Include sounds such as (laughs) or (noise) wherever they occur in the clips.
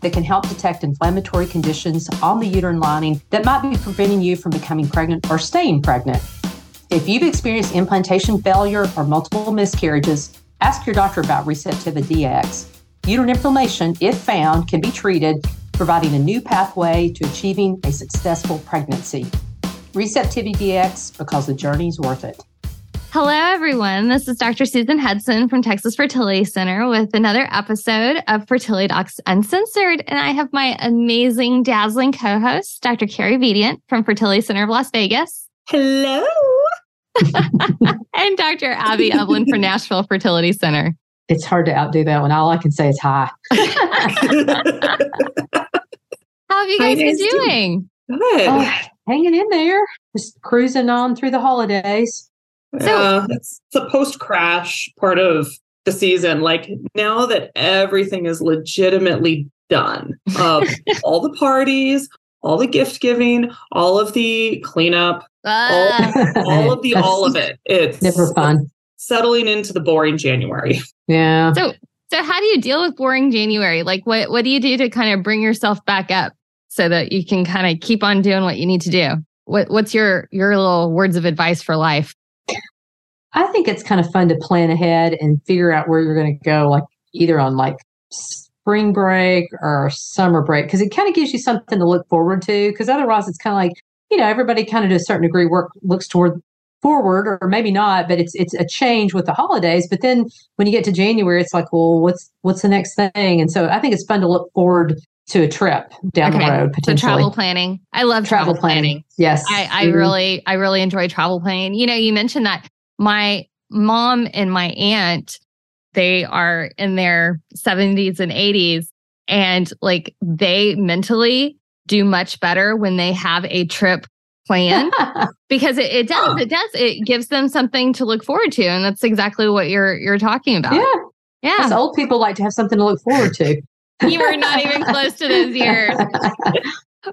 that can help detect inflammatory conditions on the uterine lining that might be preventing you from becoming pregnant or staying pregnant. If you've experienced implantation failure or multiple miscarriages, ask your doctor about Receptiva DX. Uterine inflammation, if found, can be treated, providing a new pathway to achieving a successful pregnancy. Receptiva DX because the journey is worth it. Hello, everyone. This is Dr. Susan Hudson from Texas Fertility Center with another episode of Fertility Docs Uncensored. And I have my amazing, dazzling co host, Dr. Carrie Bedient from Fertility Center of Las Vegas. Hello. (laughs) and Dr. Abby Eblen from Nashville Fertility Center. It's hard to outdo that one. All I can say is hi. (laughs) (laughs) How have you guys been doing? Good. Oh, hanging in there, just cruising on through the holidays. Yeah, it's the post crash part of the season. Like now that everything is legitimately done, um, (laughs) all the parties, all the gift giving, all of the cleanup, Ah, all, all of the all of it. It's Never fun. settling into the boring January. Yeah. so, so how do you deal with boring January? Like, what what do you do to kind of bring yourself back up so that you can kind of keep on doing what you need to do? What what's your your little words of advice for life? I think it's kind of fun to plan ahead and figure out where you're going to go, like either on like spring break or summer break, because it kind of gives you something to look forward to. Because otherwise, it's kind of like you know everybody kind of to a certain degree work looks toward forward or maybe not, but it's it's a change with the holidays. But then when you get to January, it's like, well, what's what's the next thing? And so I think it's fun to look forward to a trip down the road So potentially. travel planning. I love travel, planning. Yes, I, I Mhm. really, I really enjoy travel planning. You know, you mentioned that my mom and my aunt, they are in their 70s and 80s, and like they mentally do much better when they have a trip planned (laughs) because it, it does, it does, it gives them something to look forward to, and that's exactly what you're you're talking about. yeah. Us yeah. old people like to have something to look forward to. You were not even close to those years.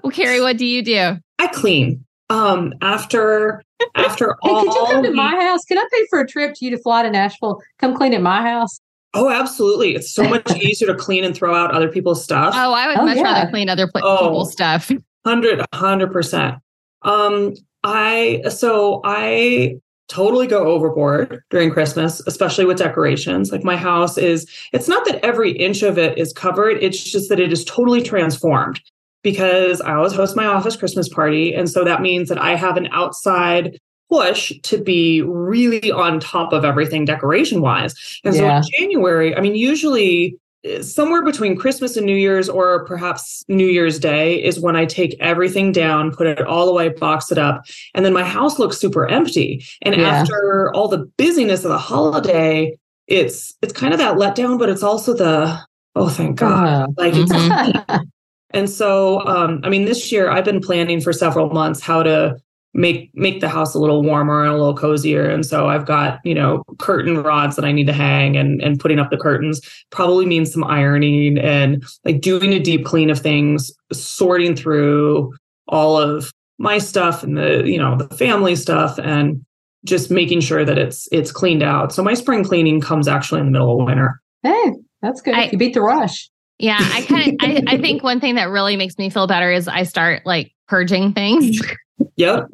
Well, Carrie, what do you do? I clean. Um, after after Hey, all could you come to my house? Can I pay for a trip to you to fly to Nashville? Come clean at my house. Oh, absolutely. It's so much easier to clean and throw out other people's stuff. Oh, I would Oh, much yeah. rather clean other pla- Oh. people's stuff. Hundred, hundred percent. Um, I so I totally go overboard during Christmas, especially with decorations. Like my house is, it's not that every inch of it is covered, it's just that it is totally transformed because I always host my office Christmas party. And so that means that I have an outside push to be really on top of everything decoration wise. And Yeah. so in January, I mean, usually somewhere between Christmas and New Year's, or perhaps New Year's Day, is when I take everything down, put it all away, box it up, and then my house looks super empty. And Yeah. after all the busyness of the holiday, it's it's kind of that letdown, but it's also the oh, thank God, Oh. like it's Mhm. (laughs) and so, um, I mean, this year I've been planning for several months how to make make the house a little warmer and a little cozier. And so I've got you know curtain rods that I need to hang, and and putting up the curtains probably means some ironing and like doing a deep clean of things, sorting through all of my stuff and the you know the family stuff and just making sure that it's it's cleaned out. So my spring cleaning comes actually in the middle of winter. hey, that's good. I- you beat the rush. Yeah, I kind of I, I think one thing that really makes me feel better is I start like purging things. (laughs) Yep.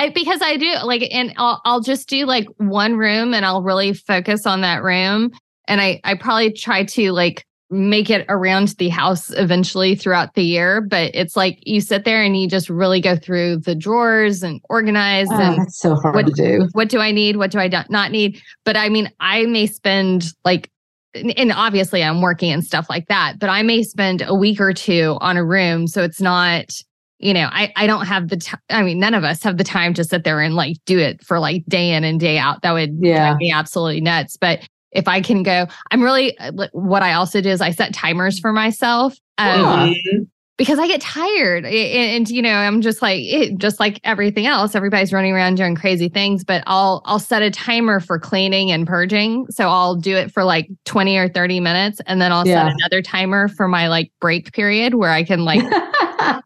I, because I do like, and I'll, I'll just do like one room and I'll really focus on that room. And I, I probably try to like make it around the house eventually throughout the year. But it's like you sit there and you just really go through the drawers and organize Oh, and that's so hard what- to do. what do I need? What do I not need? But I mean, I may spend like, and and obviously I'm working and stuff like that, but I may spend a week or two on a room. So it's not, you know, I, I don't have the time. I mean, none of us have the time to sit there and like do it for like day in and day out. That would Yeah. drive me absolutely nuts. But if I can go, I'm really, what I also do is I set timers for myself. Um, Yeah. Mhm. because I get tired. And, and, you know, I'm just like it, just like everything else. Everybody's running around doing crazy things, but I'll I'll set a timer for cleaning and purging. So I'll do it for like 20 or 30 minutes and then I'll yeah. set another timer for my like break period where I can like (laughs)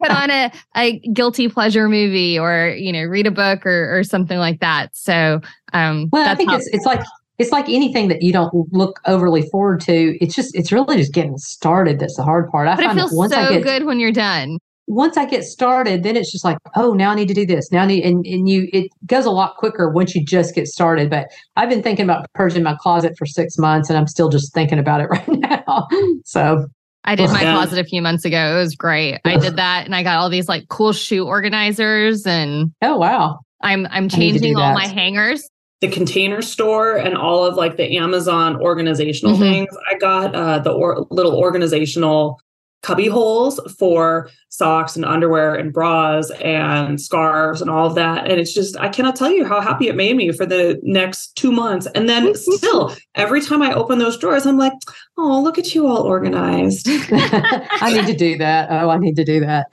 put on a, a guilty pleasure movie or, you know, read a book or or something like that. So um well, I think it's it's like it's like anything that you don't look overly forward to. It's just it's really just getting started that's the hard part. I but find it feels once so I get, good when you're done. Once I get started, then it's just like, oh, now I need to do this. Now I need and, and you it goes a lot quicker once you just get started. But I've been thinking about purging my closet for six months and I'm still just thinking about it (laughs) right now. so I did my yeah. closet a few months ago. It was great. I did (laughs) that and I got all these like cool shoe organizers and oh wow. I'm I'm changing all my hangers the container store and all of like the Amazon organizational mm-hmm. things. I got uh, the or- little organizational cubby holes for socks and underwear and bras and scarves and all of that. And it's just, I cannot tell you how happy it made me for the next two months. And then still, every time I open those drawers, I'm like, oh, look at you all organized. (laughs) I need to do that. Oh, I need to do that.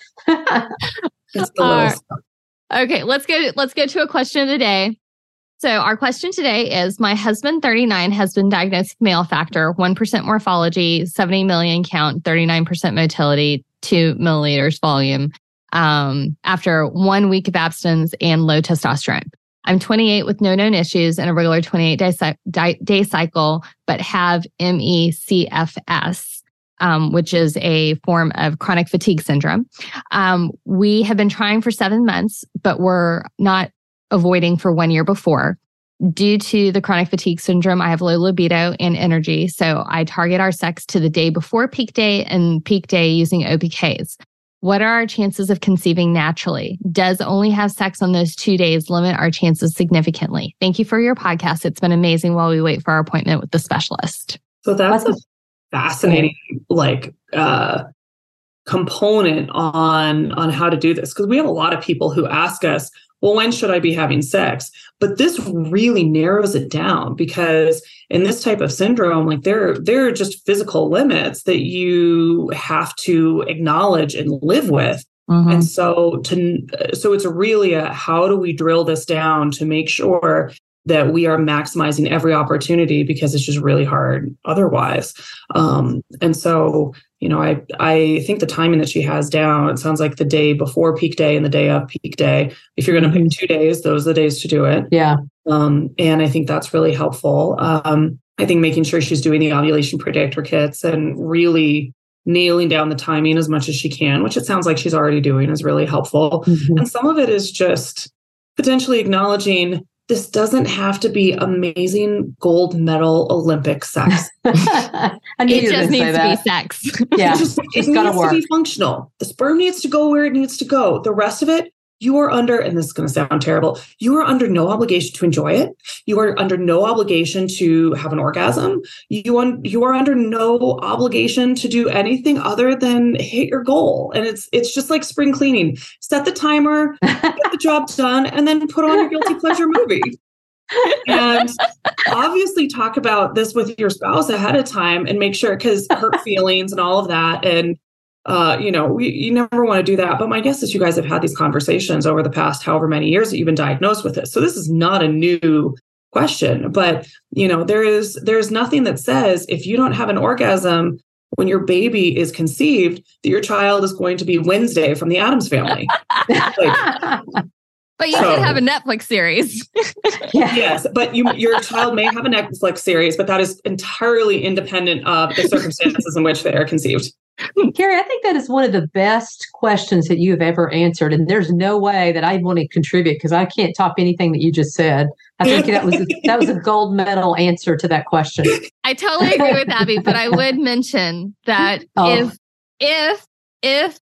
it's (laughs) the Okay, let's go. Let's get to a question of the day. So, our question today is My husband, 39, has been diagnosed with male factor, 1% morphology, 70 million count, 39% motility, 2 milliliters volume um, after one week of abstinence and low testosterone. I'm 28 with no known issues and a regular 28 day, day cycle, but have MECFS. Um, which is a form of chronic fatigue syndrome. Um, we have been trying for seven months, but we're not avoiding for one year before. Due to the chronic fatigue syndrome, I have low libido and energy. So I target our sex to the day before peak day and peak day using OPKs. What are our chances of conceiving naturally? Does only have sex on those two days limit our chances significantly? Thank you for your podcast. It's been amazing while we wait for our appointment with the specialist. So that's a fascinating, like, uh, component on on how to do this because we have a lot of people who ask us well, when should I be having sex? But this really narrows it down because in this type of syndrome, like there, there are just physical limits that you have to acknowledge and live with. Mm-hmm. And so to so it's really a how do we drill this down to make sure that we are maximizing every opportunity because it's just really hard otherwise. Um, and so, you know, I I think the timing that she has down, it sounds like the day before peak day and the day of peak day. If you're going to pick two days, those are the days to do it. Yeah. Um, and I think that's really helpful. Um, I think making sure she's doing the ovulation predictor kits and really nailing down the timing as much as she can, which it sounds like she's already doing, is really helpful. Mm-hmm. And some of it is just potentially acknowledging this doesn't have to be amazing gold medal Olympic sex. (laughs) I knew it just needs to be sex. Yeah, it just, it needs to be functional. The sperm needs to go where it needs to go. The rest of it, you are under, and this is going to sound terrible, you are under no obligation to enjoy it. You are under no obligation to have an orgasm. You, un, you are under no obligation to do anything other than hit your goal. And it's it's just like spring cleaning. Set the timer, (laughs) get the job done, and then put on your guilty pleasure movie. and obviously talk about this with your spouse ahead of time and make sure because hurt feelings and all of that and uh, you know, we, you never want to do that. But my guess is you guys have had these conversations over the past however many years that you've been diagnosed with this. So this is not a new question. But you know, there is there's nothing that says if you don't have an orgasm when your baby is conceived, that your child is going to be Wednesday from the Addams family. like, (laughs) but you so, could have a Netflix series. (laughs) yeah. Yes, but you, your child may have a Netflix series, but that is entirely independent of the circumstances in which they are conceived. Carrie, I think that is one of the best questions that you have ever answered. And there's no way that I want to contribute because I can't top anything that you just said. I think that was a, that was a (laughs) gold medal answer to that question. I totally agree with Abby, but I would mention that (laughs) oh. if if if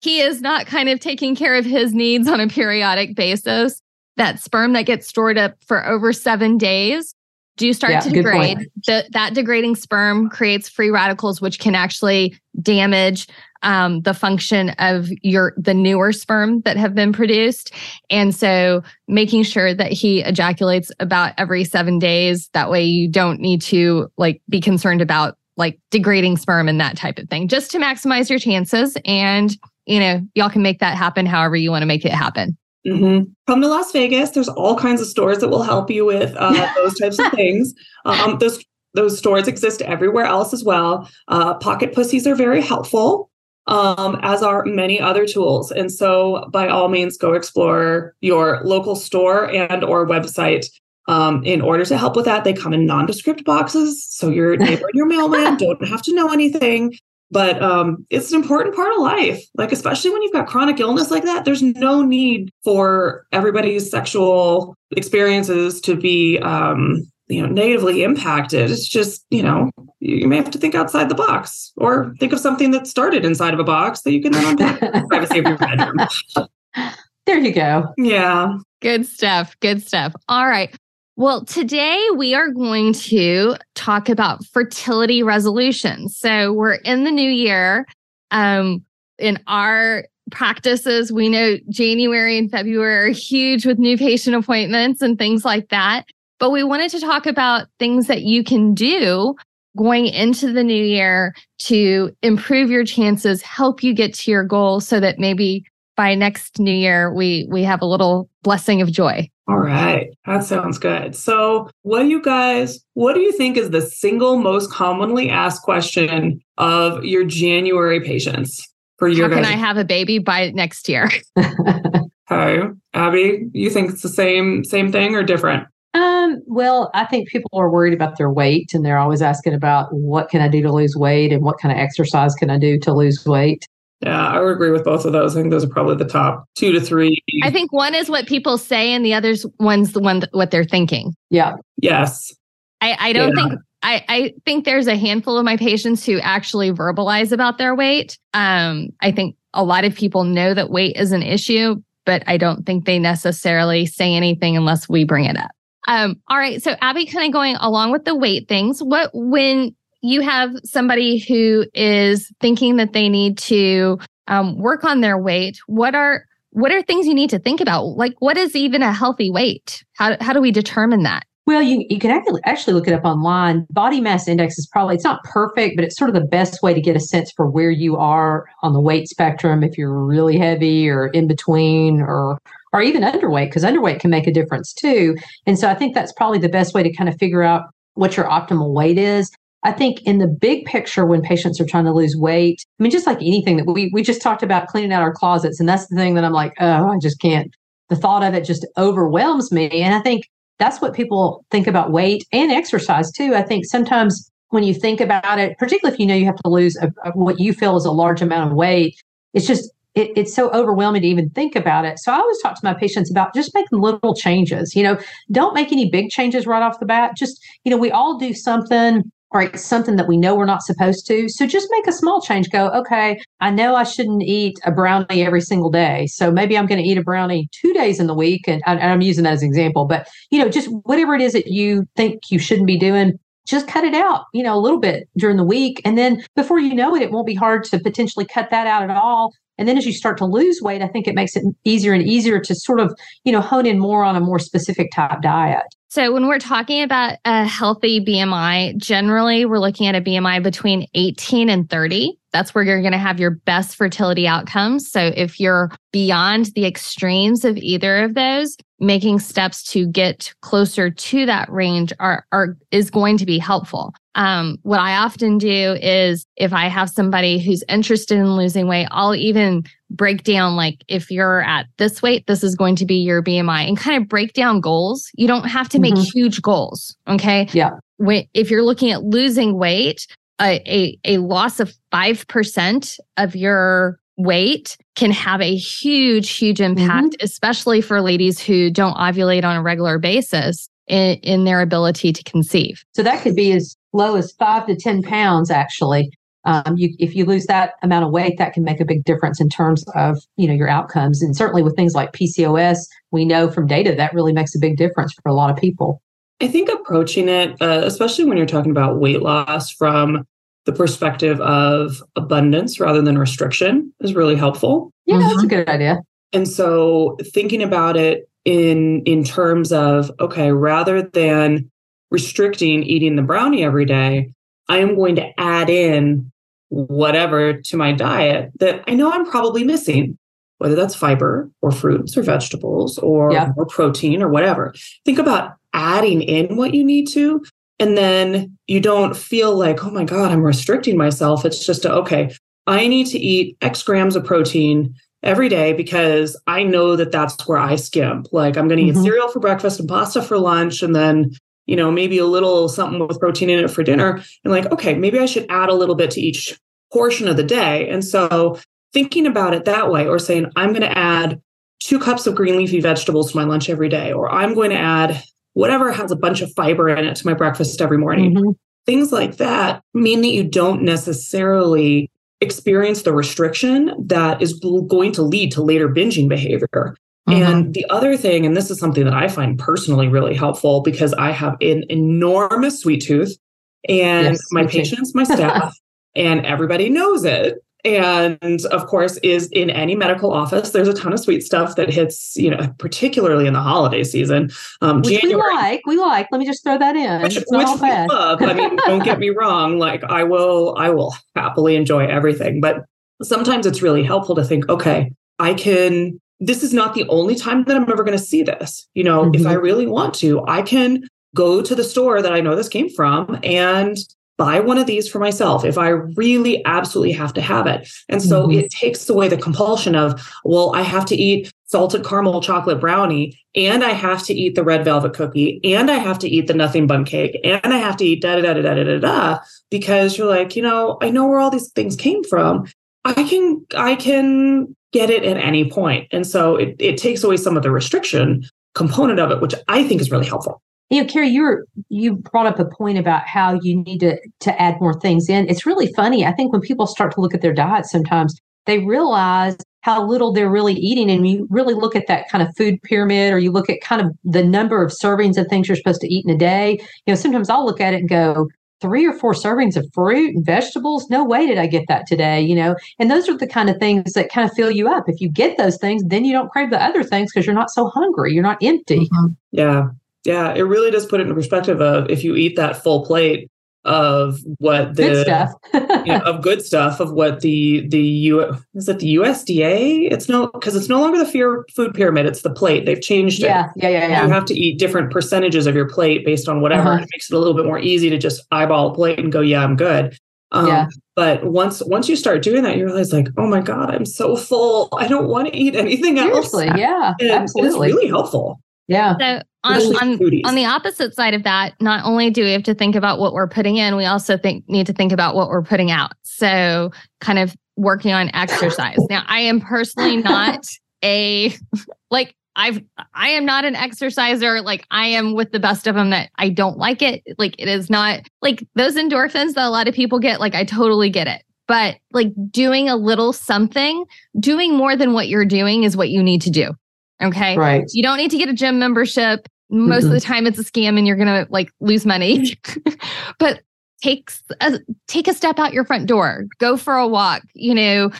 he is not kind of taking care of his needs on a periodic basis, that sperm that gets stored up for over seven days do start yeah, to degrade. The, that degrading sperm creates free radicals, which can actually damage um, the function of your the newer sperm that have been produced. And so, making sure that he ejaculates about every seven days. That way, you don't need to like be concerned about like degrading sperm and that type of thing, just to maximize your chances. And you know, y'all can make that happen however you want to make it happen. Mm-hmm. Come to Las Vegas. There's all kinds of stores that will help you with uh, (laughs) those types of things. Um, those those stores exist everywhere else as well. Uh, pocket pussies are very helpful, um, as are many other tools. And so, by all means, go explore your local store and or website. Um, in order to help with that, they come in nondescript boxes, so your neighbor and your (laughs) mailman don't have to know anything but um, it's an important part of life. Like especially when you've got chronic illness like that there's no need for everybody's sexual experiences to be um, you know negatively impacted. It's just you know you may have to think outside the box or think of something that started inside of a box that you can then unpack the (laughs) privacy of your bedroom. There you go. Yeah. Good stuff. Good stuff. All right well, today we are going to talk about fertility resolutions. So we're in the new year. Um, in our practices, we know January and February are huge with new patient appointments and things like that. But we wanted to talk about things that you can do going into the new year to improve your chances, help you get to your goal so that maybe by next new year we we have a little blessing of joy. All right. That sounds good. So, what do you guys, what do you think is the single most commonly asked question of your January patients for your How can I have a baby by next year? (laughs) okay. Abby, you think it's the same same thing or different? Um, well, I think people are worried about their weight and they're always asking about what can I do to lose weight and what kind of exercise can I do to lose weight. Yeah, I would agree with both of those. I think those are probably the top two to three. I think one is what people say, and the other's one's the one th- what they're thinking. Yeah. Yes. I, I don't yeah. think I, I think there's a handful of my patients who actually verbalize about their weight. Um, I think a lot of people know that weight is an issue, but I don't think they necessarily say anything unless we bring it up. Um, all right. So Abby, kind of going along with the weight things, what when you have somebody who is thinking that they need to um, work on their weight, what are what are things you need to think about? Like, what is even a healthy weight? How how do we determine that? Well, you, you can actually, actually look it up online. Body mass index is probably, it's not perfect, but it's sort of the best way to get a sense for where you are on the weight spectrum, if you're really heavy or in between or or even underweight, because underweight can make a difference too. And so I think that's probably the best way to kind of figure out what your optimal weight is. I think in the big picture, when patients are trying to lose weight, I mean, just like anything that we we just talked about cleaning out our closets, and that's the thing that I'm like, oh, I just can't. The thought of it just overwhelms me, and I think that's what people think about weight and exercise too. I think sometimes when you think about it, particularly if you know you have to lose a, a, what you feel is a large amount of weight, it's just it, it's so overwhelming to even think about it. So I always talk to my patients about just making little changes. You know, don't make any big changes right off the bat. Just you know, we all do something or it's something that we know we're not supposed to. So just make a small change. Go, okay, I know I shouldn't eat a brownie every single day. So maybe I'm going to eat a brownie two days in the week. And, and I'm using that as an example, but you know, just whatever it is that you think you shouldn't be doing, just cut it out, you know, a little bit during the week. And then before you know it, it won't be hard to potentially cut that out at all. And then as you start to lose weight, I think it makes it easier and easier to sort of, you know, hone in more on a more specific type diet. So, when we're talking about a healthy BMI, generally we're looking at a BMI between 18 and 30. That's where you're going to have your best fertility outcomes. So, if you're beyond the extremes of either of those, making steps to get closer to that range are, are is going to be helpful. Um, what I often do is if I have somebody who's interested in losing weight, I'll even break down like if you're at this weight, this is going to be your BMI and kind of break down goals. You don't have to make mm-hmm. huge goals. Okay. Yeah. When, if you're looking at losing weight, a, a, a loss of 5% of your weight can have a huge, huge impact, mm-hmm. especially for ladies who don't ovulate on a regular basis in, in their ability to conceive. So that could be as low as five to 10 pounds, actually. Um, you, if you lose that amount of weight, that can make a big difference in terms of you know your outcomes, and certainly with things like PCOS, we know from data that really makes a big difference for a lot of people. I think approaching it, uh, especially when you're talking about weight loss from the perspective of abundance rather than restriction, is really helpful. Yeah, mm-hmm. that's a good idea. And so thinking about it in in terms of okay, rather than restricting eating the brownie every day, I am going to add in whatever to my diet that I know I'm probably missing, whether that's fiber or fruits or vegetables or, Yeah. or protein or whatever. Think about adding in what you need to. And then you don't feel like, oh my God, I'm restricting myself. It's just, a, okay, I need to eat X grams of protein every day because I know that that's where I skimp. Like I'm going to Mhm. eat cereal for breakfast and pasta for lunch, and then you know maybe a little something with protein in it for dinner. And like, okay, maybe I should add a little bit to each portion of the day. And so thinking about it that way, or saying I'm going to add two cups of green leafy vegetables to my lunch every day, or I'm going to add whatever has a bunch of fiber in it to my breakfast every morning Mhm. things like that mean that you don't necessarily experience the restriction that is going to lead to later binging behavior. Mhm. And the other thing, and this is something that I find personally really helpful because I have an enormous sweet tooth and Yes, my patients, my staff, (laughs) and everybody knows it. And of course, is in any medical office, there's a ton of sweet stuff that hits, you know, particularly in the holiday season. Um, which we like. We like. Let me just throw that in. which, which we bad. love. I mean, don't get me (laughs) wrong. Like I will, I will happily enjoy everything, but sometimes it's really helpful to think, okay, I can. This is not the only time that I'm ever going to see this. You know, if Mhm. I really want to, I can go to the store that I know this came from and buy one of these for myself if I really absolutely have to have it. And so Mhm. it takes away the compulsion of, well, I have to eat salted caramel chocolate brownie and I have to eat the red velvet cookie and I have to eat the nothing Bundt cake and I have to eat da da da da da da da because you're like, you know, I know where all these things came from. I can I can get it at any point. And so it, it takes away some of the restriction component of it, which I think is really helpful. You know, Carrie, you you brought up a point about how you need to to add more things in. It's really funny. I think when people start to look at their diet, sometimes they realize how little they're really eating, and you really look at that kind of food pyramid, or you look at kind of the number of servings of things you're supposed to eat in a day. You know, sometimes I'll look at it and go, three or four servings of fruit and vegetables. No way did I get that today. You know, and those are the kind of things that kind of fill you up. If you get those things, then you don't crave the other things because you're not so hungry. You're not empty. Mm-hmm. Yeah. Yeah. It really does put it in perspective of if you eat that full plate of what the Good stuff. you know, of good stuff of what the the U is it the USDA? It's no because it's no longer the fear food pyramid, it's the plate. They've changed it. yeah, yeah, yeah, yeah. You have to eat different percentages of your plate based on whatever. Uh-huh. It makes it a little bit more easy to just eyeball a plate and go, yeah, I'm good. Um, Yeah. But once once you start doing that, you realize like, oh my god, I'm so full. I don't want to eat anything else. Yeah, And, and it's absolutely. really helpful. yeah. So on, on, on the opposite side of that, not only do we have to think about what we're putting in, we also think need to think about what we're putting out. So kind of working on exercise. Now, I am personally not (laughs) a like I've I am not an exerciser. Like I am with the best of them that I don't like it. Like it is not like those endorphins that a lot of people get, like I totally get it. But like doing a little something, doing more than what you're doing is what you need to do. Okay. Right. You don't need to get a gym membership. Most of the time it's a scam and you're going to like lose money. (laughs) but take a, take a step out your front door. Go for a walk, you know,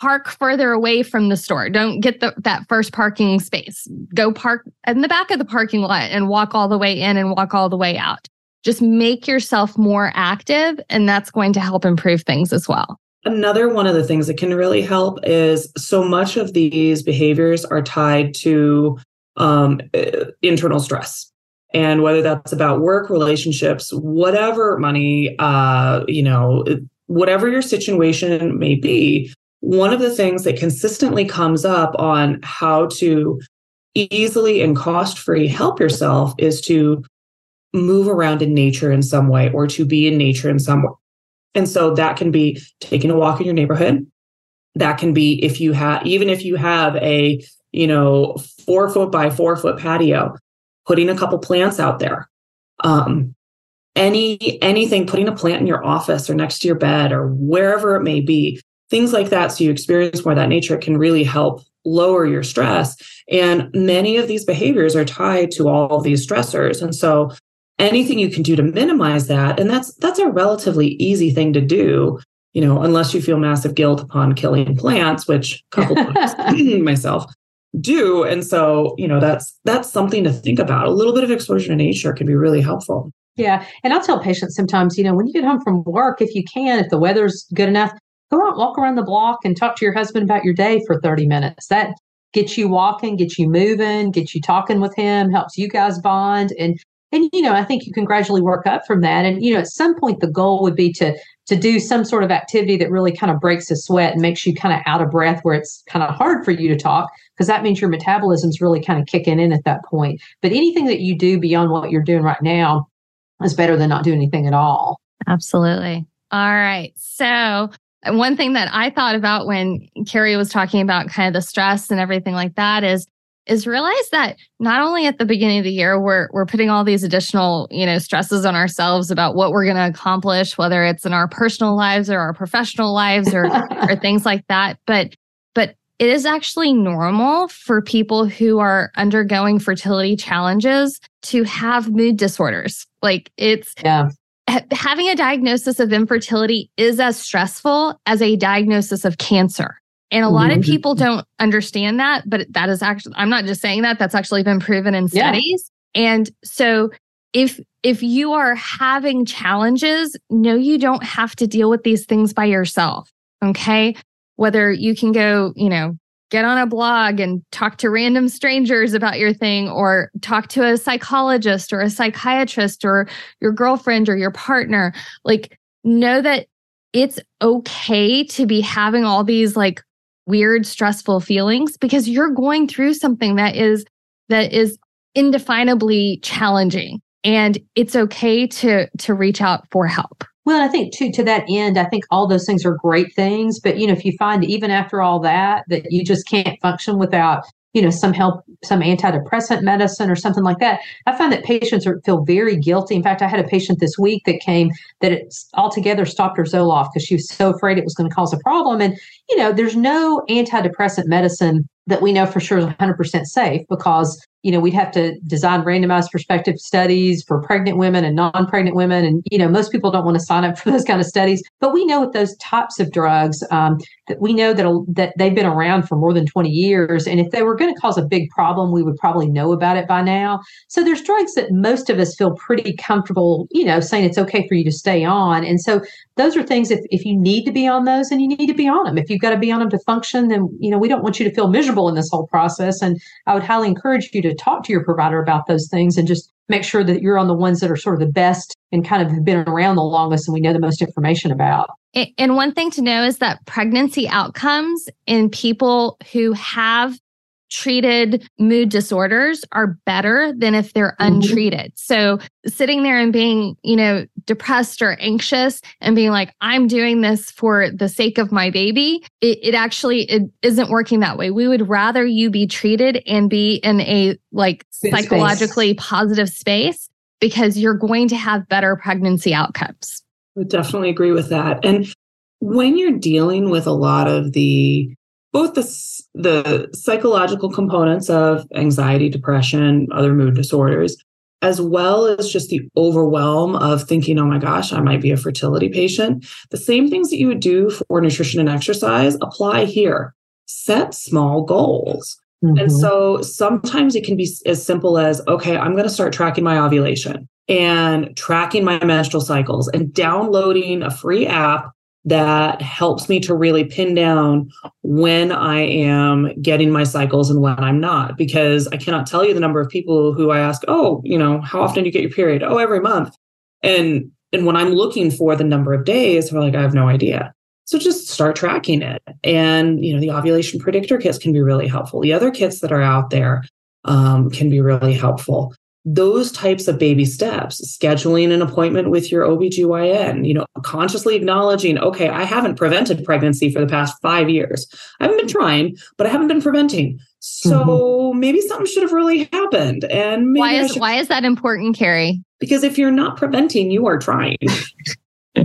park further away from the store. Don't get the, that first parking space. Go park in the back of the parking lot and walk all the way in and walk all the way out. Just make yourself more active and that's going to help improve things as well. Another one of the things that can really help is so much of these behaviors are tied to um, uh, internal stress. And whether that's about work, relationships, whatever money, uh, you know, whatever your situation may be, one of the things that consistently comes up on how to easily and cost free help yourself is to move around in nature in some way or to be in nature in some way. And so that can be taking a walk in your neighborhood. That can be if you have, even if you have a, you know, four foot by four foot patio, putting a couple plants out there. Um, any anything, putting a plant in your office or next to your bed or wherever it may be, things like that. So you experience more of that nature can really help lower your stress. And many of these behaviors are tied to all of these stressors. And so anything you can do to minimize that and that's that's a relatively easy thing to do you know unless you feel massive guilt upon killing plants which a couple (laughs) (clears throat) myself do and so you know that's that's something to think about a little bit of exposure to nature can be really helpful Yeah. And I'll tell patients sometimes, you know, when you get home from work, if you can, if the weather's good enough, go out, walk around the block and talk to your husband about your day for 30 minutes. That gets you walking, gets you moving, gets you talking with him, helps you guys bond. And and you know, I think you can gradually work up from that. And you know, at some point the goal would be to to do some sort of activity that really kind of breaks the sweat and makes you kind of out of breath where it's kind of hard for you to talk because that means your metabolism's really kind of kicking in at that point. But anything that you do beyond what you're doing right now is better than not doing anything at all. Absolutely. All right. So one thing that I thought about when Carrie was talking about kind of the stress and everything like that is is realize that not only at the beginning of the year we're we're putting all these additional you know stresses on ourselves about what we're going to accomplish whether it's in our personal lives or our professional lives or (laughs) or things like that. But but it is actually normal for people who are undergoing fertility challenges to have mood disorders. Like it's yeah. having a diagnosis of infertility is as stressful as a diagnosis of cancer. And a lot mm-hmm. of people don't understand that, but that is actually, I'm not just saying that, that's actually been proven in studies. Yeah. And so if if you are having challenges, no, you don't have to deal with these things by yourself. Okay. Whether you can go, you know, get on a blog and talk to random strangers about your thing or talk to a psychologist or a psychiatrist or your girlfriend or your partner like know that it's okay to be having all these like weird stressful feelings because you're going through something that is that is indefinably challenging and it's okay to to reach out for help well, I think to to that end, I think all those things are great things. But you know, if you find even after all that that you just can't function without you know some help some antidepressant medicine or something like that. I find that patients are, feel very guilty. In fact i had a patient this week that came that it's altogether stopped her zoloft because she was so afraid it was going to cause a problem. And you know there's no antidepressant medicine that we know for sure is 100% safe because you know we'd have to design randomized prospective studies for pregnant women and non-pregnant women. And you know most people don't want to sign up for (laughs) those kind of studies. But we know with those types of drugs um, that we know that that they've been around for more than 20 years. And if they were going to cause a big problem we would probably know about it by now. So there's drugs that most of us feel pretty comfortable you know saying it's okay for you to stay on. And so those are things if, if you need to be on those and you need to be on them. If you've got to be on them to function then you know we don't want you to feel miserable in this whole process. And i would highly encourage you to talk to your provider about those things and just make sure that you're on the ones that are sort of the best and kind of have been around the longest and we know the most information about. And one thing to know is that pregnancy outcomes in people who have treated mood disorders are better than if they're mm-hmm. untreated. So sitting there and being, you know, depressed or anxious and being like, I'm doing this for the sake of my baby, it, it actually it isn't working that way. We would rather you be treated and be in a like psychologically space. positive space because you're going to have better pregnancy outcomes. I would definitely agree with that. And when you're dealing with a lot of the both the the psychological components of anxiety, depression, other mood disorders, as well as just the overwhelm of thinking, oh my gosh, I might be a fertility patient. The same things that you would do for nutrition and exercise apply here. Set small goals. Mm-hmm. And so sometimes it can be as simple as, okay, I'm going to start tracking my ovulation and tracking my menstrual cycles and downloading a free app that helps me to really pin down when I am getting my cycles and when I'm not. Because I cannot tell you the number of people who I ask, oh, you know, how often do you get your period? Oh, every month. And and when I'm looking for the number of days, we're like, I have no idea. So just start tracking it. And you know, the ovulation predictor kits can be really helpful. The other kits that are out there um, can be really helpful those types of baby steps scheduling an appointment with your obgyn you know consciously acknowledging okay i haven't prevented pregnancy for the past five years. I haven't been trying but i haven't been preventing. So mm-hmm. maybe something should have really happened and why is why is that important carrie? Because if you're not preventing you are trying. (laughs)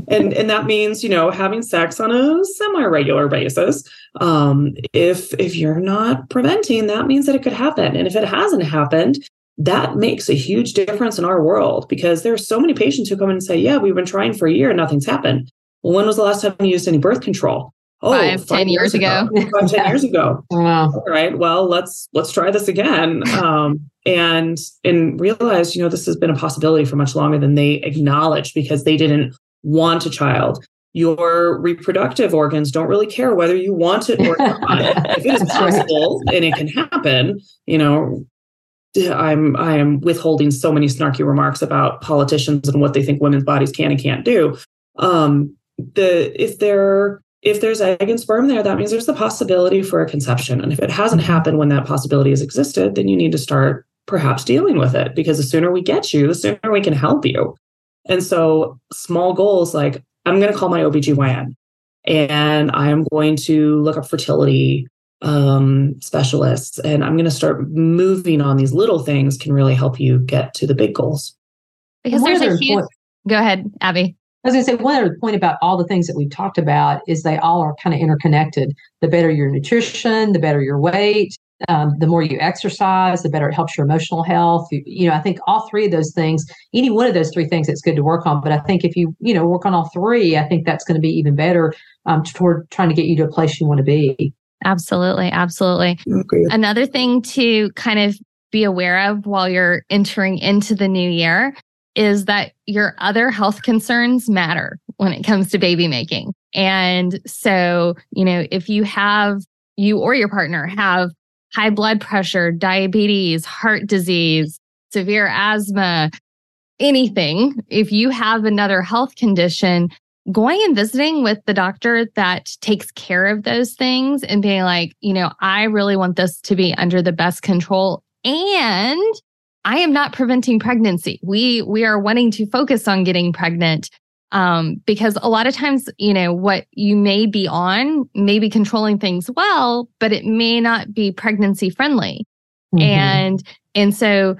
And and that means you know having sex on a semi-regular basis um if if you're not preventing that means that it could happen. And if it hasn't happened that makes a huge difference in our world because there are so many patients who come in and say, Yeah, we've been trying for a year and nothing's happened. Well, when was the last time you used any birth control? Oh, five, five ten years, years ago. ago. (laughs) five, ten years ago. Wow. All right. Well, let's let's try this again. (laughs) Um, and and realize you know this has been a possibility for much longer than they acknowledged because they didn't want a child your reproductive organs don't really care whether you want it or not (laughs) if it is possible and it can happen you know i'm i am withholding so many snarky remarks about politicians and what they think women's bodies can and can't do um the if they're if there's egg and sperm there, that means there's the possibility for a conception. And if it hasn't happened when that possibility has existed, then you need to start perhaps dealing with it because the sooner we get you, the sooner we can help you. And so small goals like I'm going to call my OBGYN and I am going to look up fertility um, specialists and I'm going to start moving on these little things can really help you get to the big goals. Because there's a huge, go ahead, Abby. I was going to say one other point about all the things that we've talked about is they all are kind of interconnected. The better your nutrition, the better your weight, um, the more you exercise, the better it helps your emotional health. You, you, know, I think all three of those things, any one of those three things, it's good to work on. But I think if you, you know, work on all three, I think that's going to be even better um, toward trying to get you to a place you want to be. Absolutely, absolutely. Okay. Another thing to kind of be aware of while you're entering into the new year is that your other health concerns matter when it comes to baby making. And so, you know, if you have you or your partner have high blood pressure, diabetes, heart disease, severe asthma, anything, if you have another health condition, going and visiting with the doctor that takes care of those things and being like, you know, I really want this to be under the best control and I am not preventing pregnancy. We we are wanting to focus on getting pregnant um, because a lot of times, you know, what you may be on may be controlling things well, but it may not be pregnancy friendly. Mm-hmm. And and so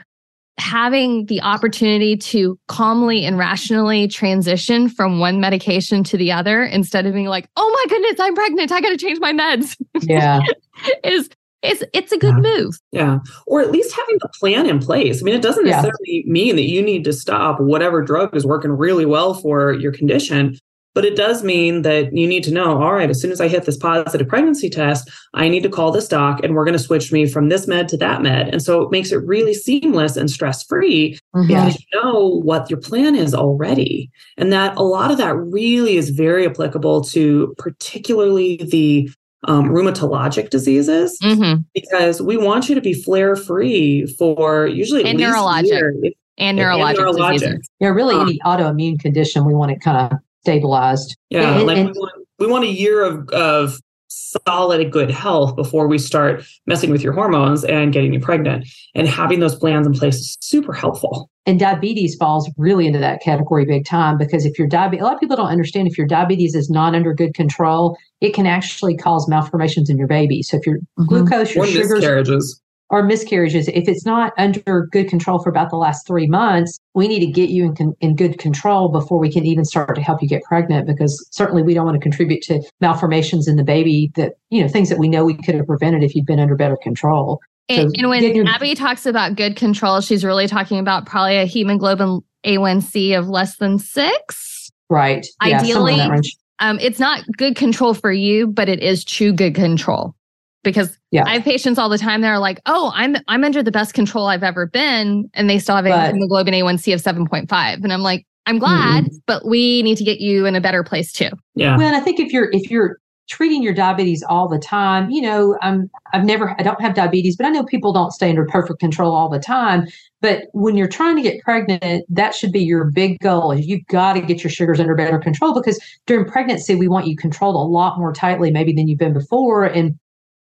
having the opportunity to calmly and rationally transition from one medication to the other instead of being like, oh my goodness, I'm pregnant. I got to change my meds. Yeah. (laughs) is it's it's a good yeah. move. Yeah. Or at least having the plan in place. I mean, it doesn't necessarily yeah. mean that you need to stop whatever drug is working really well for your condition. But it does mean that you need to know, all right, as soon as I hit this positive pregnancy test, I need to call this doc and we're going to switch me from this med to that med. And so it makes it really seamless and stress free mm-hmm. because you know what your plan is already. And that a lot of that really is very applicable to particularly the um, rheumatologic diseases mm-hmm. because we want you to be flare free for usually and neurologic and neurologic, and neurologic. Diseases. Yeah, really um, any autoimmune condition we want it kind of stabilized. Yeah, and, like and, we, want, we want a year of of solid good health before we start messing with your hormones and getting you pregnant and having those plans in place is super helpful and diabetes falls really into that category big time because if your diabetes a lot of people don't understand if your diabetes is not under good control it can actually cause malformations in your baby so if your mm-hmm. glucose your or sugars or miscarriages if it's not under good control for about the last three months we need to get you in, con- in good control before we can even start to help you get pregnant because certainly we don't want to contribute to malformations in the baby that you know things that we know we could have prevented if you'd been under better control and, and when your- Abby talks about good control, she's really talking about probably a hemoglobin A1C of less than six. Right. Ideally, yeah, um, it's not good control for you, but it is true good control. Because yeah. I have patients all the time that are like, "Oh, I'm I'm under the best control I've ever been," and they still have a but, hemoglobin A1C of seven point five, and I'm like, "I'm glad, mm-hmm. but we need to get you in a better place too." Yeah. Well, and I think if you're if you're treating your diabetes all the time you know i'm i've never i don't have diabetes but i know people don't stay under perfect control all the time but when you're trying to get pregnant that should be your big goal is you've got to get your sugars under better control because during pregnancy we want you controlled a lot more tightly maybe than you've been before and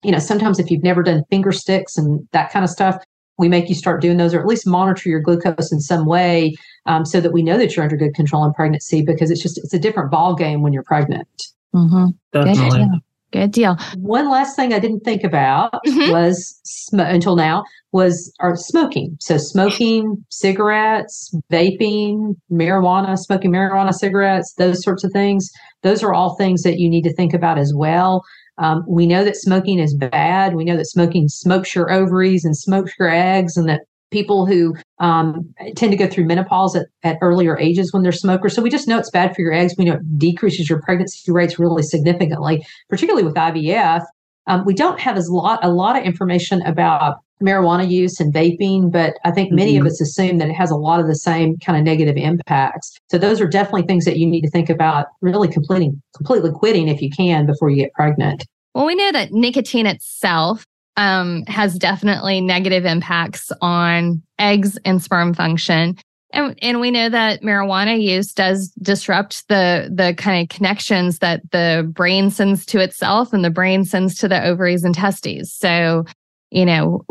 you know sometimes if you've never done finger sticks and that kind of stuff we make you start doing those or at least monitor your glucose in some way um, so that we know that you're under good control in pregnancy because it's just it's a different ball game when you're pregnant Mm-hmm. Definitely. Good deal. Good deal. One last thing I didn't think about mm-hmm. was sm- until now was our smoking. So smoking cigarettes, vaping, marijuana, smoking marijuana cigarettes, those sorts of things. Those are all things that you need to think about as well. Um, we know that smoking is bad. We know that smoking smokes your ovaries and smokes your eggs, and that people who um, tend to go through menopause at, at earlier ages when they're smokers. So we just know it's bad for your eggs. We know it decreases your pregnancy rates really significantly, particularly with IVF. Um, we don't have as lot a lot of information about marijuana use and vaping, but I think many mm-hmm. of us assume that it has a lot of the same kind of negative impacts. So those are definitely things that you need to think about really completing, completely quitting if you can before you get pregnant. Well, we know that nicotine itself um, has definitely negative impacts on eggs and sperm function. And, and we know that marijuana use does disrupt the the kind of connections that the brain sends to itself and the brain sends to the ovaries and testes. So you know,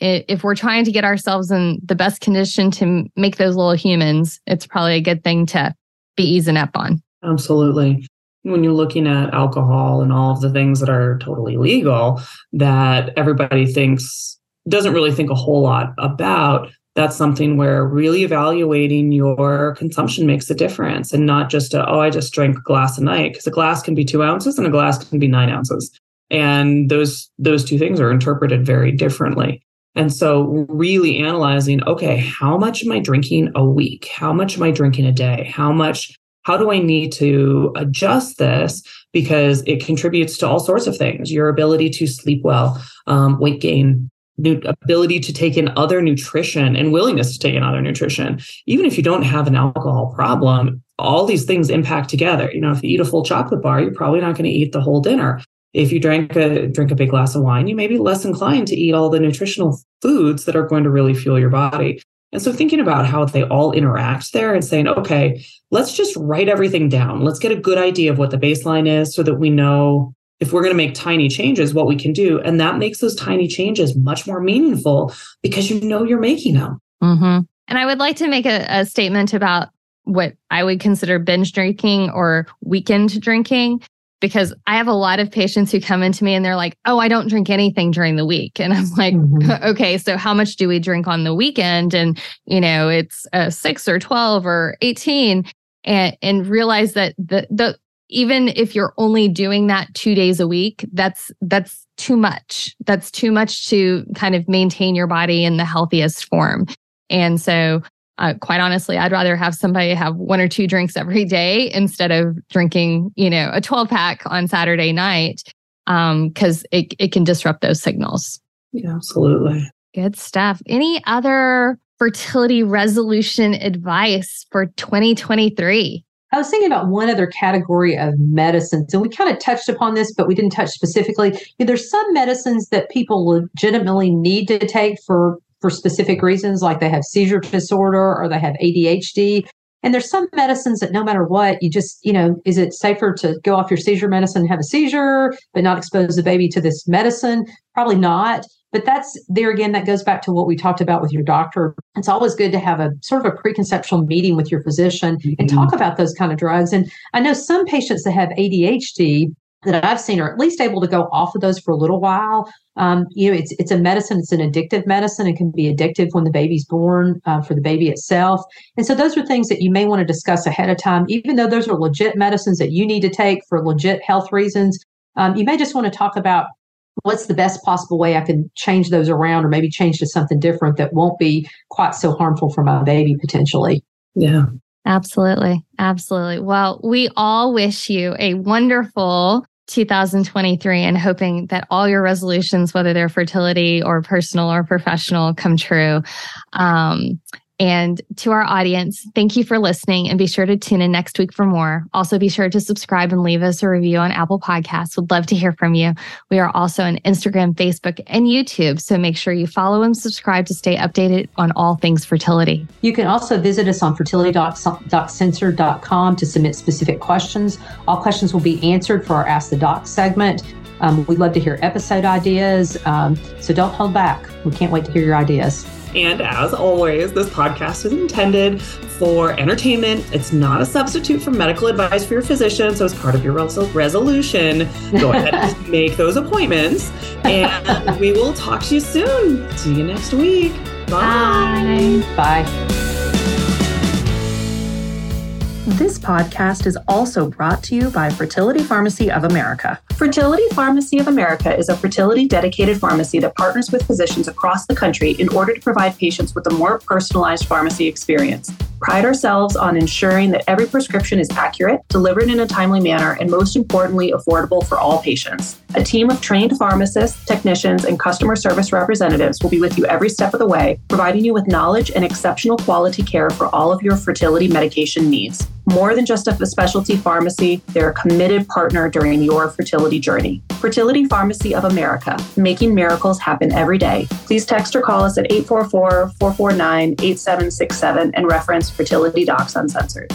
if we're trying to get ourselves in the best condition to make those little humans, it's probably a good thing to be easing up on. Absolutely. When you're looking at alcohol and all of the things that are totally legal that everybody thinks doesn't really think a whole lot about, that's something where really evaluating your consumption makes a difference and not just a, oh, I just drank a glass a night because a glass can be two ounces and a glass can be nine ounces and those those two things are interpreted very differently. And so really analyzing okay how much am i drinking a week? How much am i drinking a day? How much how do i need to adjust this? Because it contributes to all sorts of things. Your ability to sleep well um, weight gain ability to take in other nutrition and willingness to take in other nutrition. Even if you don't have an alcohol problem all these things impact together. You know if you eat a full chocolate bar you're probably not going to eat the whole dinner if you drink a drink a big glass of wine, you may be less inclined to eat all the nutritional foods that are going to really fuel your body. And so thinking about how they all interact there and saying, okay, let's just write everything down. Let's get a good idea of what the baseline is so that we know if we're going to make tiny changes, what we can do. And that makes those tiny changes much more meaningful because you know you're making them. Mm-hmm. And I would like to make a, a statement about what I would consider binge drinking or weekend drinking because I have a lot of patients who come into me and they're like, "Oh, I don't drink anything during the week." And I'm like, mm-hmm. (laughs) "Okay, so how much do we drink on the weekend?" And you know, it's uh, 6 or 12 or 18 and and realize that the the even if you're only doing that 2 days a week, that's that's too much. That's too much to kind of maintain your body in the healthiest form. And so uh, quite honestly, I'd rather have somebody have one or two drinks every day instead of drinking, you know, a 12 pack on Saturday night because um, it, it can disrupt those signals. Yeah, absolutely. Good stuff. Any other fertility resolution advice for 2023? I was thinking about one other category of medicines, and we kind of touched upon this, but we didn't touch specifically. There's some medicines that people legitimately need to take for for specific reasons, like they have seizure disorder or they have ADHD. And there's some medicines that no matter what, you just, you know, is it safer to go off your seizure medicine and have a seizure, but not expose the baby to this medicine? Probably not. But that's there again, that goes back to what we talked about with your doctor. It's always good to have a sort of a preconceptual meeting with your physician mm-hmm. and talk about those kind of drugs. And I know some patients that have ADHD that I've seen are at least able to go off of those for a little while. Um, you know, it's it's a medicine. It's an addictive medicine. It can be addictive when the baby's born uh, for the baby itself. And so those are things that you may want to discuss ahead of time, even though those are legit medicines that you need to take for legit health reasons. Um, you may just want to talk about what's the best possible way I can change those around, or maybe change to something different that won't be quite so harmful for my baby potentially. Yeah. Absolutely. Absolutely. Well, we all wish you a wonderful 2023 and hoping that all your resolutions, whether they're fertility or personal or professional, come true. Um, and to our audience, thank you for listening and be sure to tune in next week for more. Also, be sure to subscribe and leave us a review on Apple Podcasts. Would love to hear from you. We are also on Instagram, Facebook, and YouTube. So make sure you follow and subscribe to stay updated on all things fertility. You can also visit us on FertilityDocsUncensored.com to submit specific questions. All questions will be answered for our Ask the Doc segment. Um, we'd love to hear episode ideas. Um, so don't hold back. We can't wait to hear your ideas. And as always, this podcast is intended for entertainment. It's not a substitute for medical advice for your physician. So, as part of your resolution, go (laughs) ahead and make those appointments. And we will talk to you soon. See you next week. Bye. Bye. Bye. This podcast is also brought to you by Fertility Pharmacy of America. Fertility Pharmacy of America is a fertility dedicated pharmacy that partners with physicians across the country in order to provide patients with a more personalized pharmacy experience. Pride ourselves on ensuring that every prescription is accurate, delivered in a timely manner, and most importantly, affordable for all patients. A team of trained pharmacists, technicians, and customer service representatives will be with you every step of the way, providing you with knowledge and exceptional quality care for all of your fertility medication needs. More than just a specialty pharmacy, they're a committed partner during your fertility journey. Fertility Pharmacy of America, making miracles happen every day. Please text or call us at 844 449 8767 and reference Fertility Docs Uncensored.